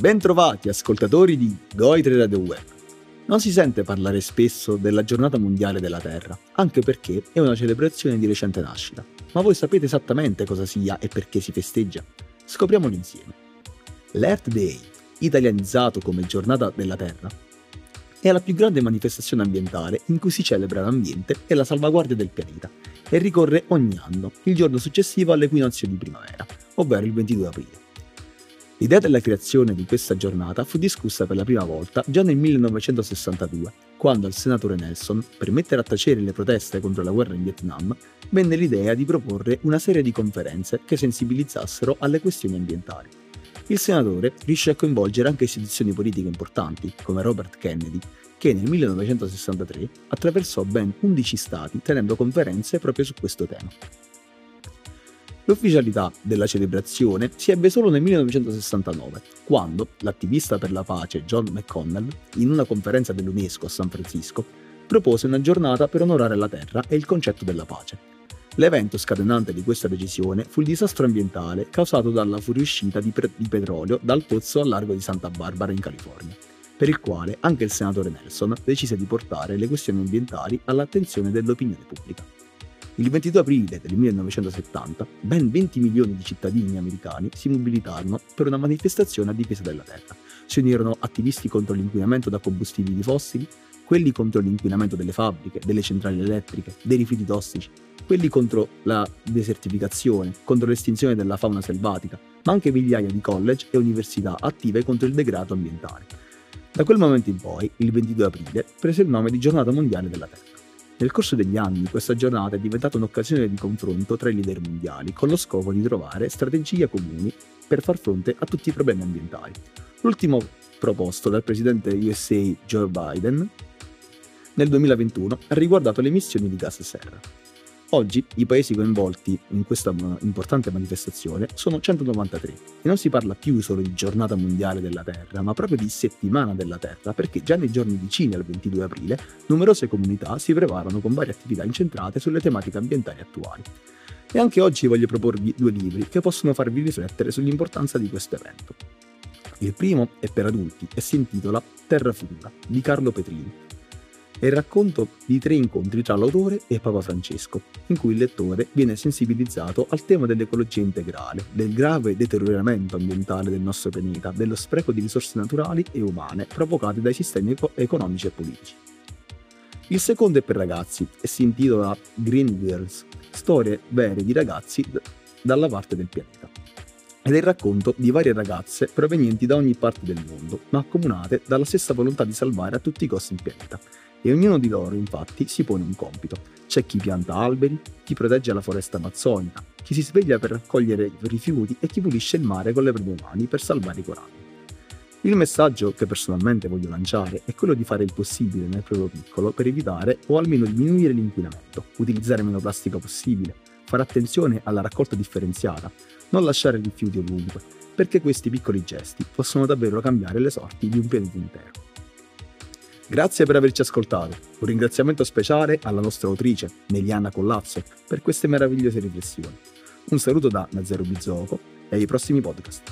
Bentrovati ascoltatori di Goitre Radio Web. Non si sente parlare spesso della giornata mondiale della Terra, anche perché è una celebrazione di recente nascita. Ma voi sapete esattamente cosa sia e perché si festeggia? Scopriamolo insieme. L'Earth Day, italianizzato come Giornata della Terra, è la più grande manifestazione ambientale in cui si celebra l'ambiente e la salvaguardia del pianeta e ricorre ogni anno, il giorno successivo all'equinozio di primavera, ovvero il 22 aprile. L'idea della creazione di questa giornata fu discussa per la prima volta già nel 1962, quando al senatore Nelson, per mettere a tacere le proteste contro la guerra in Vietnam, venne l'idea di proporre una serie di conferenze che sensibilizzassero alle questioni ambientali. Il senatore riuscì a coinvolgere anche istituzioni politiche importanti, come Robert Kennedy, che nel 1963 attraversò ben 11 stati tenendo conferenze proprio su questo tema. L'ufficialità della celebrazione si ebbe solo nel 1969, quando l'attivista per la pace John McConnell, in una conferenza dell'UNESCO a San Francisco, propose una giornata per onorare la terra e il concetto della pace. L'evento scatenante di questa decisione fu il disastro ambientale causato dalla fuoriuscita di, pre- di petrolio dal pozzo al largo di Santa Barbara in California, per il quale anche il senatore Nelson decise di portare le questioni ambientali all'attenzione dell'opinione pubblica. Il 22 aprile del 1970 ben 20 milioni di cittadini americani si mobilitarono per una manifestazione a difesa della terra. Si unirono attivisti contro l'inquinamento da combustibili fossili, quelli contro l'inquinamento delle fabbriche, delle centrali elettriche, dei rifiuti tossici, quelli contro la desertificazione, contro l'estinzione della fauna selvatica, ma anche migliaia di college e università attive contro il degrado ambientale. Da quel momento in poi, il 22 aprile, prese il nome di Giornata Mondiale della Terra. Nel corso degli anni questa giornata è diventata un'occasione di confronto tra i leader mondiali con lo scopo di trovare strategie comuni per far fronte a tutti i problemi ambientali. L'ultimo proposto dal presidente USA Joe Biden nel 2021 ha riguardato le emissioni di gas serra. Oggi i paesi coinvolti in questa importante manifestazione sono 193 e non si parla più solo di giornata mondiale della Terra, ma proprio di settimana della Terra, perché già nei giorni vicini al 22 aprile numerose comunità si preparano con varie attività incentrate sulle tematiche ambientali attuali. E anche oggi voglio proporvi due libri che possono farvi riflettere sull'importanza di questo evento. Il primo è per adulti e si intitola Terra Futura di Carlo Petrini è il racconto di tre incontri tra l'autore e Papa Francesco, in cui il lettore viene sensibilizzato al tema dell'ecologia integrale, del grave deterioramento ambientale del nostro pianeta, dello spreco di risorse naturali e umane provocate dai sistemi economici e politici. Il secondo è per ragazzi e si intitola Green Girls, storie vere di ragazzi dalla parte del pianeta. Ed è il racconto di varie ragazze provenienti da ogni parte del mondo, ma accomunate dalla stessa volontà di salvare a tutti i costi il pianeta e ognuno di loro infatti si pone un compito. C'è chi pianta alberi, chi protegge la foresta amazzonica, chi si sveglia per raccogliere rifiuti e chi pulisce il mare con le proprie mani per salvare i coralli. Il messaggio che personalmente voglio lanciare è quello di fare il possibile nel proprio piccolo per evitare o almeno diminuire l'inquinamento, utilizzare meno plastica possibile, fare attenzione alla raccolta differenziata, non lasciare rifiuti ovunque, perché questi piccoli gesti possono davvero cambiare le sorti di un pianeta intero. Grazie per averci ascoltato. Un ringraziamento speciale alla nostra autrice, Meliana Collazzo, per queste meravigliose riflessioni. Un saluto da Nazero Bizzoco e ai prossimi podcast.